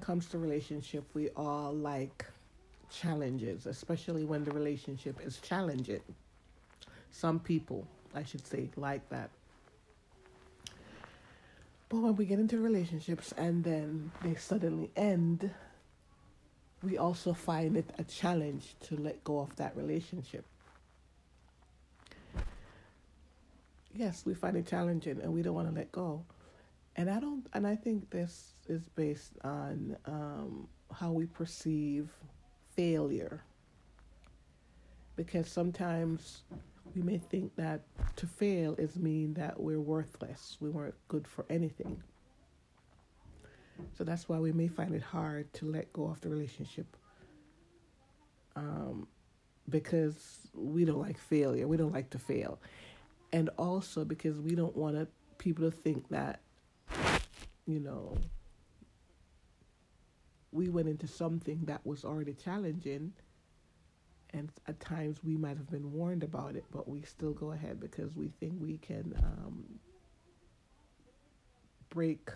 comes to relationship, we all like challenges, especially when the relationship is challenging. Some people, I should say, like that. But when we get into relationships and then they suddenly end, we also find it a challenge to let go of that relationship. Yes, we find it challenging and we don't want to let go. And I don't and I think this is based on um, how we perceive failure. Because sometimes we may think that to fail is mean that we're worthless, we weren't good for anything. So that's why we may find it hard to let go of the relationship. Um, because we don't like failure, we don't like to fail. And also because we don't want people to think that, you know, we went into something that was already challenging and at times we might have been warned about it, but we still go ahead because we think we can um, break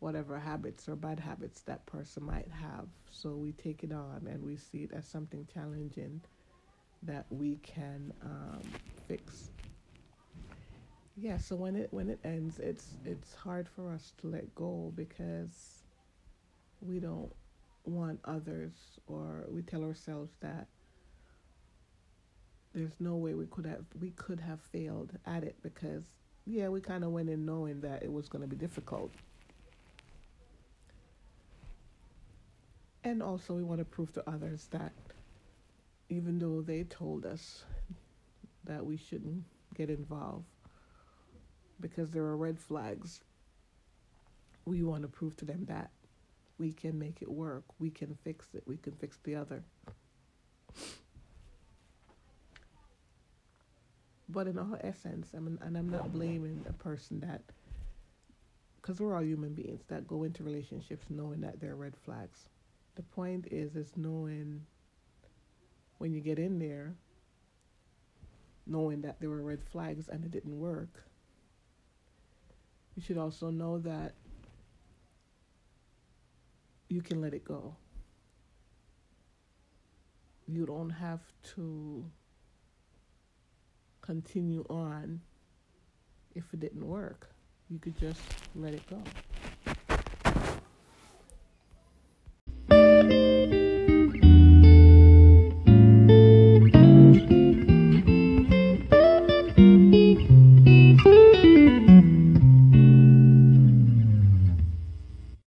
whatever habits or bad habits that person might have. So we take it on and we see it as something challenging that we can um. Yeah, so when it when it ends, it's it's hard for us to let go because we don't want others or we tell ourselves that there's no way we could have we could have failed at it because yeah we kind of went in knowing that it was going to be difficult. And also we want to prove to others that even though they told us that we shouldn't get involved because there are red flags we want to prove to them that we can make it work. We can fix it. We can fix the other. But in all essence, I mean, and I'm not blaming a person that, because we're all human beings that go into relationships knowing that there are red flags. The point is, is knowing when you get in there, knowing that there were red flags and it didn't work. You should also know that you can let it go. You don't have to continue on if it didn't work. You could just let it go.